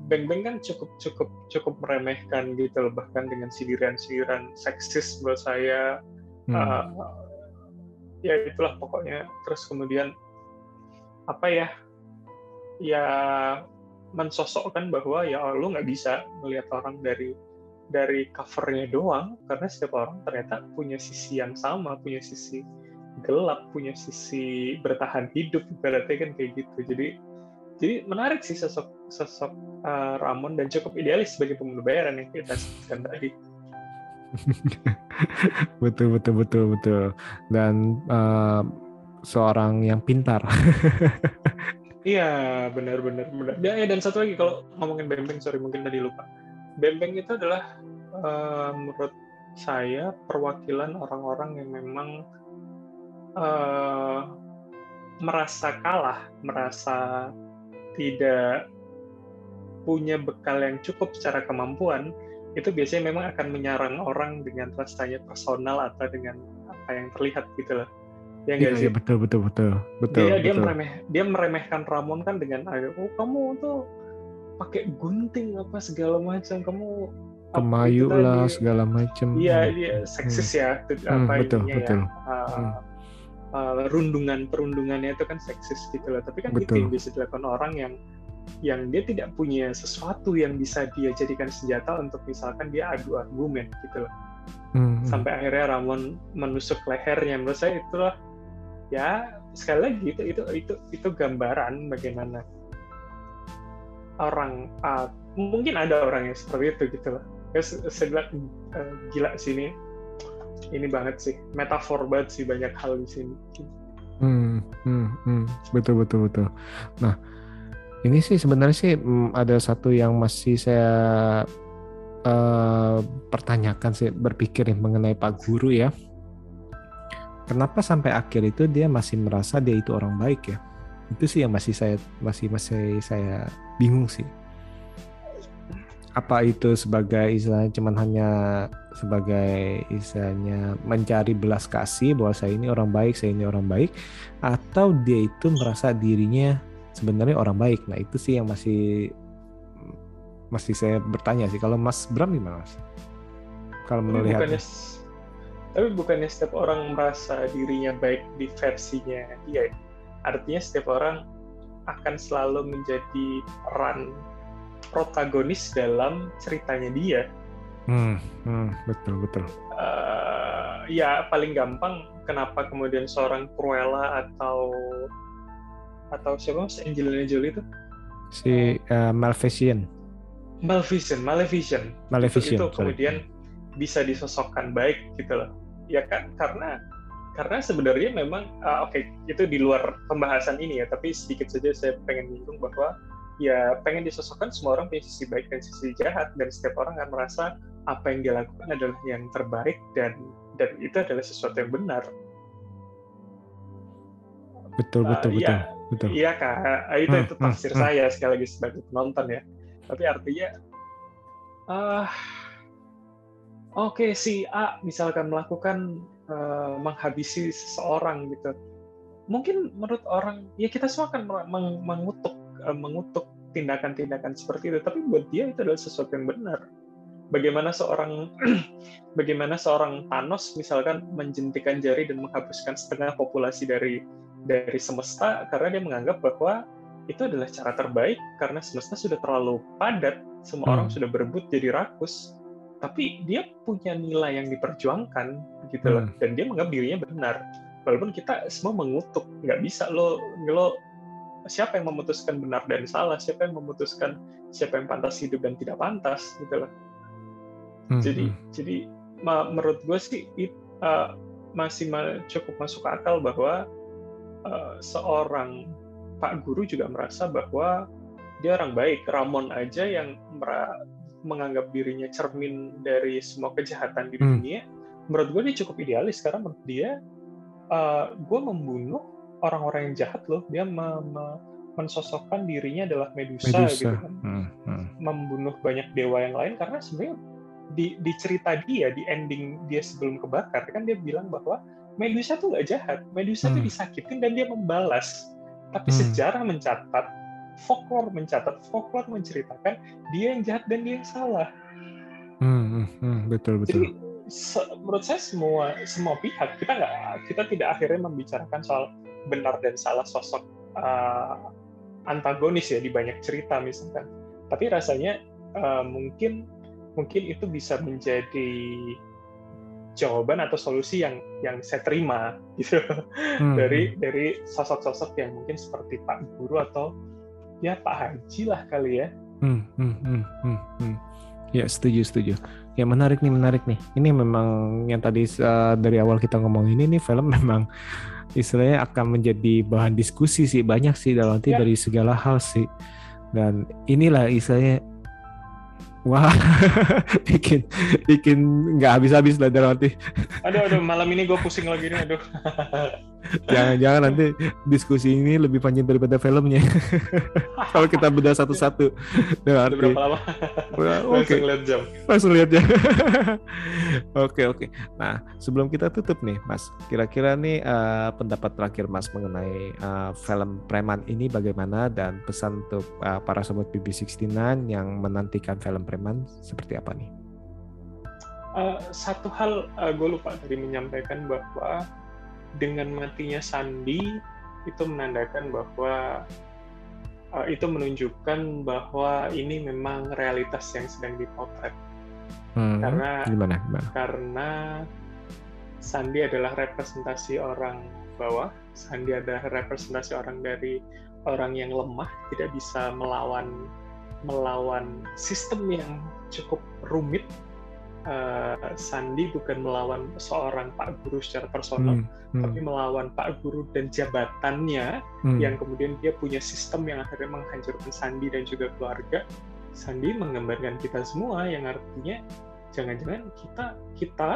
Bang Bang kan cukup cukup cukup meremehkan gitu loh bahkan dengan sindiran-sindiran seksis buat saya. Hmm. Uh, ya itulah pokoknya. Terus kemudian apa ya? Ya mensosokkan bahwa ya lu nggak bisa melihat orang dari dari covernya doang karena setiap orang ternyata punya sisi yang sama punya sisi gelap punya sisi bertahan hidup berarti kan kayak gitu. Jadi jadi menarik sih sosok sosok uh, Ramon dan cukup idealis sebagai pembunuh bayaran yang kita sebutkan tadi. <laughs> Betul betul betul betul. Dan uh, seorang yang pintar. <laughs> Iya benar benar benar. Ya, dan satu lagi kalau ngomongin bembeng sorry mungkin tadi lupa Bembeng itu adalah uh, menurut saya perwakilan orang-orang yang memang uh, merasa kalah, merasa tidak punya bekal yang cukup secara kemampuan, itu biasanya memang akan menyerang orang dengan rasanya personal atau dengan apa yang terlihat gitu loh. Ya iya, iya betul betul betul betul. Dia betul. dia meremeh dia meremehkan Ramon kan dengan oh kamu tuh pakai gunting apa segala macam kamu kemayu lah segala macam iya iya seksis hmm. ya hmm, apa betul ya. betul uh, hmm. uh, rundungan perundungannya itu kan seksis gitu loh tapi kan betul. itu yang bisa dilakukan orang yang yang dia tidak punya sesuatu yang bisa dia jadikan senjata untuk misalkan dia adu argumen gitu loh hmm, hmm. sampai akhirnya Ramon menusuk lehernya menurut saya itulah ya sekali lagi itu itu itu itu gambaran bagaimana orang uh, mungkin ada orang yang seperti itu gitu loh. Ya bilang uh, gila sini ini. Banget sih. Metafor banget sih banyak hal di sini. Hmm, hmm, hmm. betul betul betul. Nah ini sih sebenarnya sih hmm, ada satu yang masih saya uh, pertanyakan sih berpikir mengenai Pak Guru ya. Kenapa sampai akhir itu dia masih merasa dia itu orang baik ya itu sih yang masih saya masih masih saya bingung sih. Apa itu sebagai istilahnya cuman hanya sebagai istilahnya mencari belas kasih bahwa saya ini orang baik saya ini orang baik atau dia itu merasa dirinya sebenarnya orang baik? Nah itu sih yang masih masih saya bertanya sih. Kalau Mas Bram gimana Mas? Kalau melihat bukannya, tapi bukannya setiap orang merasa dirinya baik di versinya dia artinya setiap orang akan selalu menjadi peran protagonis dalam ceritanya dia. Hmm, hmm, betul betul. Uh, ya paling gampang kenapa kemudian seorang Cruella atau atau siapa mas Angelina Jolie itu? Si uh, Maleficent. Maleficent, Maleficent. Maleficent. Itu, itu kemudian bisa disosokkan baik gitu loh. Ya kan karena karena sebenarnya memang uh, oke okay, itu di luar pembahasan ini ya tapi sedikit saja saya pengen menyinggung bahwa ya pengen disosokkan semua orang punya sisi baik dan sisi jahat dan setiap orang akan merasa apa yang dia lakukan adalah yang terbaik dan dan itu adalah sesuatu yang benar. Betul betul uh, betul ya, betul. Iya kak. Itu hmm, itu hmm, tafsir hmm, saya sekali lagi sebagai penonton ya. Tapi artinya uh, oke okay, si A misalkan melakukan uh, menghabisi seseorang gitu. Mungkin menurut orang ya kita semua akan meng- mengutuk uh, mengutuk tindakan-tindakan seperti itu. Tapi buat dia itu adalah sesuatu yang benar. Bagaimana seorang <clears throat> bagaimana seorang Thanos misalkan menjentikan jari dan menghapuskan setengah populasi dari dari semesta karena dia menganggap bahwa itu adalah cara terbaik karena semesta sudah terlalu padat semua hmm. orang sudah berebut jadi rakus tapi dia punya nilai yang diperjuangkan gitu loh hmm. dan dia menganggap dirinya benar walaupun kita semua mengutuk nggak bisa lo lo siapa yang memutuskan benar dan salah siapa yang memutuskan siapa yang pantas hidup dan tidak pantas gitu loh hmm. jadi hmm. jadi menurut gue sih it, uh, masih cukup masuk akal bahwa uh, seorang Pak Guru juga merasa bahwa dia orang baik. Ramon aja yang menganggap dirinya cermin dari semua kejahatan di hmm. dunia, menurut gue dia cukup idealis karena menurut dia uh, gue membunuh orang-orang yang jahat loh. Dia me me mensosokkan dirinya adalah Medusa, Medusa. gitu kan, hmm. Hmm. membunuh banyak dewa yang lain karena sebenarnya di, di cerita dia di ending dia sebelum kebakar kan dia bilang bahwa Medusa tuh nggak jahat, Medusa hmm. tuh disakitin dan dia membalas. Tapi hmm. sejarah mencatat, folklore mencatat, folklore menceritakan dia yang jahat dan dia yang salah. Hmm, hmm, hmm betul betul. Jadi se menurut saya semua semua pihak kita nggak kita tidak akhirnya membicarakan soal benar dan salah sosok uh, antagonis ya di banyak cerita misalkan. Tapi rasanya uh, mungkin mungkin itu bisa menjadi jawaban atau solusi yang yang saya terima <laughs> gitu hmm. dari dari sosok-sosok yang mungkin seperti Pak Guru atau ya Pak Haji lah kali ya. Hmm, hmm, hmm, hmm, hmm. Ya setuju setuju. Ya menarik nih menarik nih. Ini memang yang tadi uh, dari awal kita ngomong ini nih film <laughs> memang istilahnya akan menjadi bahan diskusi sih banyak sih dalam arti ya. dari segala hal sih. Dan inilah istilahnya Wah, <laughs> bikin bikin nggak habis-habis lah dalam arti. Aduh, aduh, malam ini gue pusing lagi nih, aduh. <laughs> Jangan-jangan nanti diskusi ini lebih panjang daripada filmnya. <laughs> Kalau kita bedah satu-satu. Arti. Berapa lama? Oke. Langsung lihat jam. Langsung lihat jam. <laughs> Oke, oke. Nah, sebelum kita tutup nih, Mas, kira-kira nih uh, pendapat terakhir Mas mengenai uh, film Preman ini bagaimana dan pesan untuk uh, para sobat BB69 yang menantikan film preman seperti apa nih? Uh, satu hal uh, gue lupa tadi menyampaikan bahwa dengan matinya Sandi itu menandakan bahwa uh, itu menunjukkan bahwa ini memang realitas yang sedang dipotret. Hmm, karena gimana, gimana? Karena Sandi adalah representasi orang bawah, Sandi adalah representasi orang dari orang yang lemah, tidak bisa melawan melawan sistem yang cukup rumit. Uh, Sandi bukan melawan seorang Pak Guru secara personal, hmm, hmm. tapi melawan Pak Guru dan jabatannya hmm. yang kemudian dia punya sistem yang akhirnya menghancurkan Sandi dan juga keluarga. Sandi menggambarkan kita semua yang artinya jangan-jangan kita kita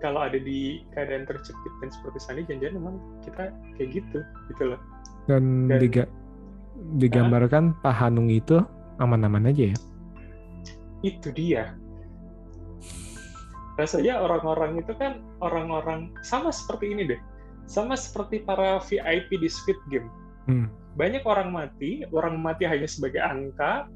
kalau ada di keadaan terjepit dan seperti Sandi jangan-jangan memang kita kayak gitu gitu loh. Dan, dan diga digambarkan uh, Pak Hanung itu aman-aman aja ya itu dia rasanya orang-orang itu kan orang-orang sama seperti ini deh. Sama seperti para VIP di Squid Game. Hmm. banyak orang mati orang mati hanya sebagai angka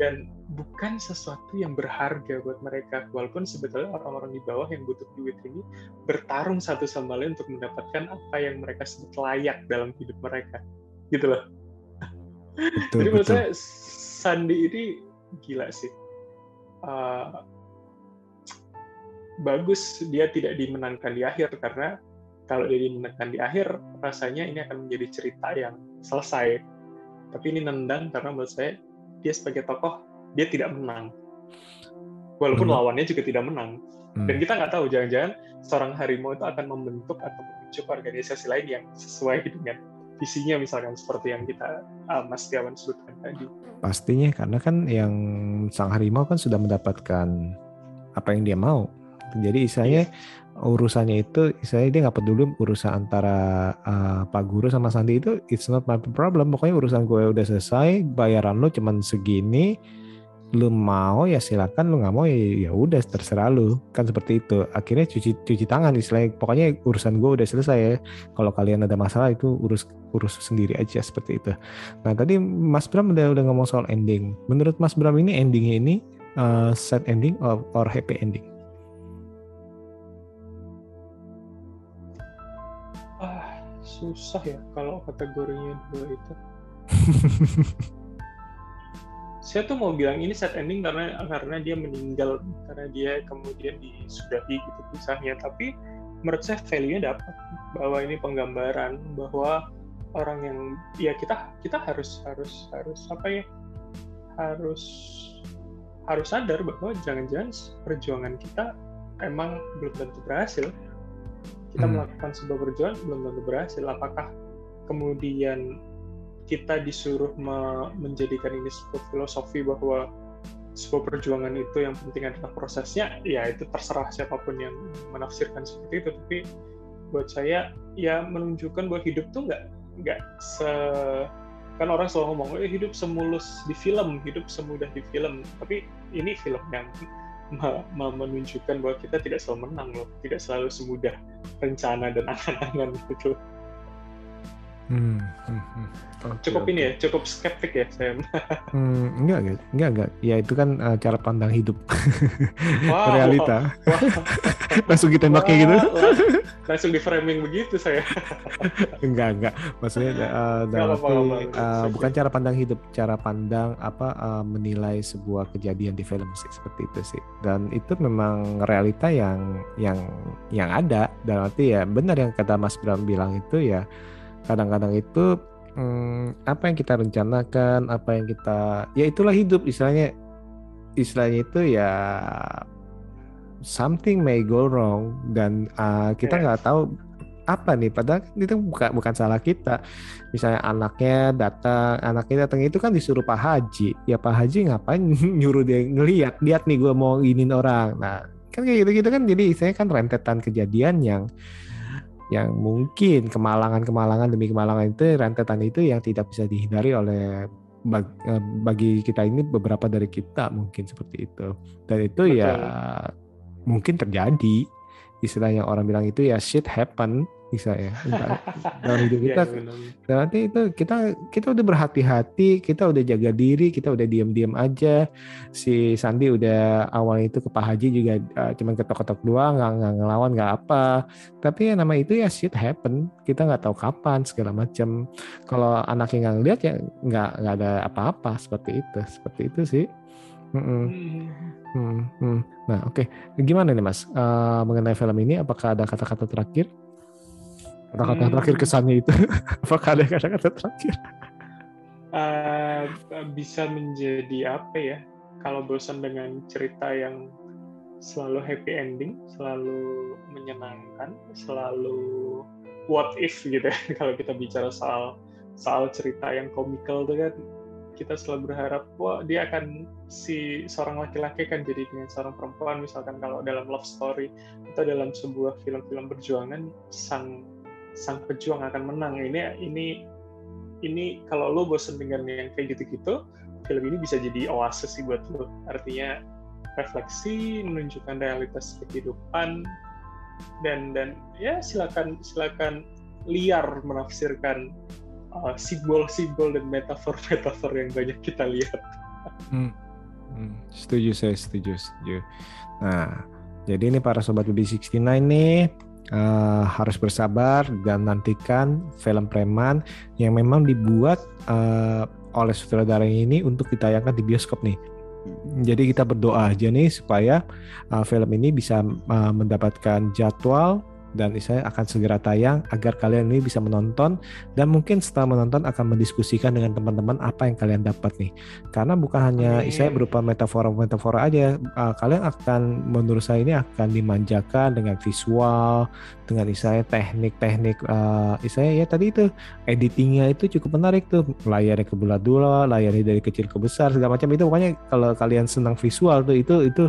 dan bukan sesuatu yang berharga buat mereka. Walaupun sebetulnya orang-orang di bawah yang butuh duit ini bertarung satu sama lain untuk mendapatkan apa yang mereka sebut layak dalam hidup mereka. Gitu loh. Betul, jadi menurut saya Sandi ini gila sih. Uh, bagus dia tidak dimenangkan di akhir karena kalau dia dimenangkan di akhir rasanya ini akan menjadi cerita yang selesai. Tapi ini nendang karena menurut saya dia sebagai tokoh dia tidak menang. Walaupun hmm. lawannya juga tidak menang. Hmm. Dan kita nggak tahu jangan-jangan seorang harimau itu akan membentuk atau membentuk organisasi lain yang sesuai dengan visinya misalkan seperti yang kita uh, Mas Tiawan sebutkan tadi. Pastinya karena kan yang sang harimau kan sudah mendapatkan apa yang dia mau. Jadi istilahnya yeah. urusannya itu istilahnya dia nggak peduli urusan antara uh, Pak Guru sama Sandi itu it's not my problem. Pokoknya urusan gue udah selesai, bayaran lo cuman segini. lu mau ya silakan lu nggak mau ya ya udah terserah lu kan seperti itu akhirnya cuci cuci tangan istilahnya pokoknya urusan gue udah selesai ya kalau kalian ada masalah itu urus urus sendiri aja seperti itu nah tadi Mas Bram udah udah ngomong soal ending menurut Mas Bram ini endingnya ini uh, sad ending or, or happy ending susah ya kalau kategorinya dua itu. <laughs> Saya tuh mau bilang ini set ending karena karena dia meninggal karena dia kemudian disudahi gitu kisahnya. Tapi menurut saya value-nya dapat bahwa ini penggambaran bahwa orang yang ya kita kita harus harus harus apa ya harus harus sadar bahwa jangan-jangan perjuangan kita emang belum tentu berhasil kita hmm. melakukan sebuah perjuangan belum tentu berhasil apakah kemudian kita disuruh me menjadikan ini sebuah filosofi bahwa sebuah perjuangan itu yang penting adalah prosesnya, ya itu terserah siapa pun yang menafsirkan seperti itu. Tapi buat saya ya menunjukkan bahwa hidup tuh nggak nggak se kan orang selalu ngomong eh, hidup semulus di film, hidup semudah di film. Tapi ini film yang menunjukkan bahwa kita tidak selalu menang loh, tidak selalu semudah rencana dan angan-angan gitu. Hmm, hmm, hmm. Okay, cukup okay. ini ya, cukup skeptik ya saya. <laughs> hmm, enggak, enggak, enggak, enggak. Ya itu kan uh, cara pandang hidup, <laughs> wow, realita. Wow. <laughs> Langsung ditembaknya wow, gitu. Wow. Langsung di framing begitu saya. enggak, enggak. Maksudnya uh, dalam apa, apa, uh, bukan cara pandang hidup, cara pandang apa uh, menilai sebuah kejadian di film sih seperti itu sih. Dan itu memang realita yang yang yang ada. Dan arti ya benar yang kata Mas Bram bilang itu ya kadang-kadang itu hmm, apa yang kita rencanakan apa yang kita ya itulah hidup. Istilahnya istilahnya itu ya something may go wrong dan uh, kita nggak tahu apa nih. Padahal itu bukan bukan salah kita. Misalnya anaknya datang anaknya datang itu kan disuruh Pak Haji. Ya Pak Haji ngapain <laughs> nyuruh dia ngelihat lihat nih gue mau ingin orang. Nah kan kayak gitu gitu kan. Jadi saya kan rentetan kejadian yang yang mungkin kemalangan-kemalangan demi kemalangan itu rentetan itu yang tidak bisa dihindari oleh eh, bagi kita ini beberapa dari kita mungkin seperti itu. Dan itu ya Betul. ya mungkin terjadi. Istilahnya orang bilang itu ya shit happen bisa ya <laughs> dalam hidup kita ya, nanti itu kita kita udah berhati-hati kita udah jaga diri kita udah diam-diam aja si Sandi udah awal itu ke Pak Haji juga uh, cuman ketok-ketok doang nggak nggak ngelawan nggak apa tapi ya nama itu ya shit happen kita nggak tahu kapan segala macam kalau anaknya nggak ngeliat ya nggak nggak ada apa-apa seperti itu seperti itu sih Mm -mm. Hmm, hmm. Nah, oke. Okay. Gimana nih, Mas? Uh, mengenai film ini, apakah ada kata-kata terakhir? Kata-kata hmm. terakhir kesannya itu. <laughs> Apakah ada kata-kata terakhir? Uh, bisa menjadi apa ya? Kalau bosan dengan cerita yang selalu happy ending selalu menyenangkan selalu what if gitu ya. <laughs> Kalau kita bicara soal soal cerita yang komikal tuh kan kita selalu berharap wah dia akan si seorang laki-laki kan jadi dengan seorang perempuan. Misalkan kalau dalam love story atau dalam sebuah film-film perjuangan sang sang pejuang akan menang ini ini ini kalau lo bosen dengan yang kayak gitu-gitu film ini bisa jadi oasis sih buat lo artinya refleksi menunjukkan realitas kehidupan dan dan ya silakan silakan liar menafsirkan uh, simbol-simbol dan metafor-metafor yang banyak kita lihat. Hmm. Hmm. Setuju saya setuju setuju. Nah jadi ini para sobat BB69 nih uh, harus bersabar dan nantikan film preman yang memang dibuat uh, oleh sutradara ini untuk ditayangkan di bioskop nih. Jadi kita berdoa aja nih supaya uh, film ini bisa uh, mendapatkan jadwal dan saya akan segera tayang agar kalian ini bisa menonton dan mungkin setelah menonton akan mendiskusikan dengan teman-teman apa yang kalian dapat nih. Karena bukan hanya saya berupa metafora-metafora aja uh, kalian akan menurut saya ini akan dimanjakan dengan visual dengan saya teknik-teknik uh, saya ya tadi itu editingnya itu cukup menarik tuh. Layarnya ke bulat dulu layarnya dari kecil ke besar segala macam itu. Pokoknya kalau kalian senang visual tuh itu itu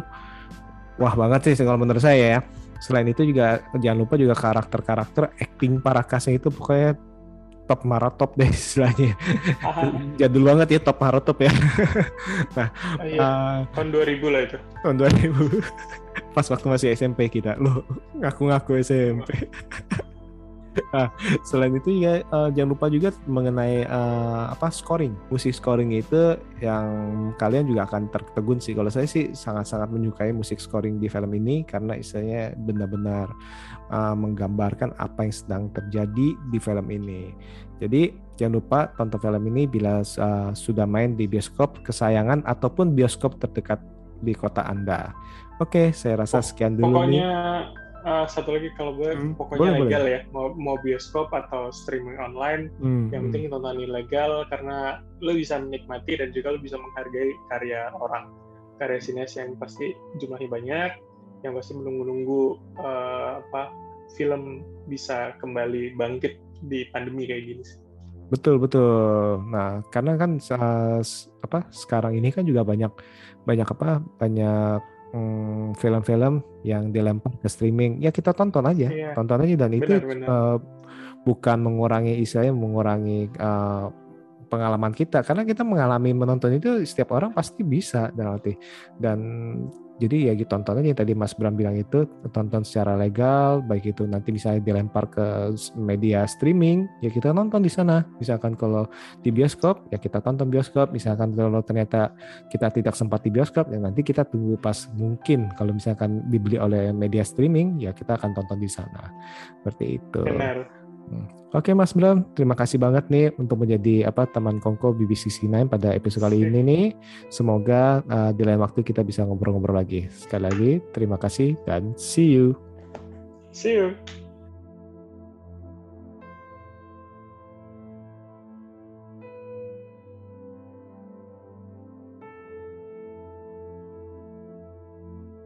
wah banget sih kalau menurut saya ya selain itu juga jangan lupa juga karakter-karakter acting para kasnya itu pokoknya top maratop deh <laughs> istilahnya. Jadul banget ya top maratop ya. <laughs> iya, Ah, tahun 2000 lah itu. tahun 2000 <laughs> pas waktu masih SMP kita lo ngaku-ngaku SMP nah, selain itu ya eh, jangan lupa juga mengenai eh, apa scoring musik scoring itu yang kalian juga akan tertegun sih kalau saya sih sangat-sangat menyukai musik scoring di film ini karena istilahnya benar-benar eh, menggambarkan apa yang sedang terjadi di film ini jadi jangan lupa tonton film ini bila eh, sudah main di bioskop kesayangan ataupun bioskop terdekat di kota Anda. Oke, saya rasa sekian dulu nih. Eh, satu lagi kalau boleh, Hmm, pokoknya boleh, legal ya. Mau, mau bioskop atau streaming online, Hmm, yang hmm. penting tontonin legal karena lo bisa menikmati dan juga lo bisa menghargai karya orang. Karya sinias yang pasti jumlahnya banyak, yang pasti menunggu-nunggu eh, apa film bisa kembali bangkit di pandemi kayak gini. sih. Betul betul. Nah, karena kan s- apa sekarang ini kan juga banyak banyak apa banyak mm, film-film yang dilempar ke streaming. Ya kita tonton aja, Iya. tonton aja dan itu Benar, benar. eh, bukan mengurangi istilahnya mengurangi eh, pengalaman kita. Karena kita mengalami menonton itu setiap orang pasti bisa dalam arti. Dan jadi ya gitu tonton aja tadi Mas Bram bilang itu tonton secara legal baik itu nanti misalnya dilempar ke media streaming ya kita nonton di sana. Misalkan kalau di bioskop ya kita tonton bioskop. Misalkan kalau ternyata kita tidak sempat di bioskop ya nanti kita tunggu pas mungkin. Kalau misalkan dibeli oleh media streaming ya kita akan tonton di sana. Seperti itu. Benar. Oke Mas Bram, terima kasih banget nih untuk menjadi apa teman Kongko BBC C9 pada episode kali ini nih. Semoga uh, di lain waktu kita bisa ngobrol-ngobrol lagi. Sekali lagi terima kasih dan see you. See you.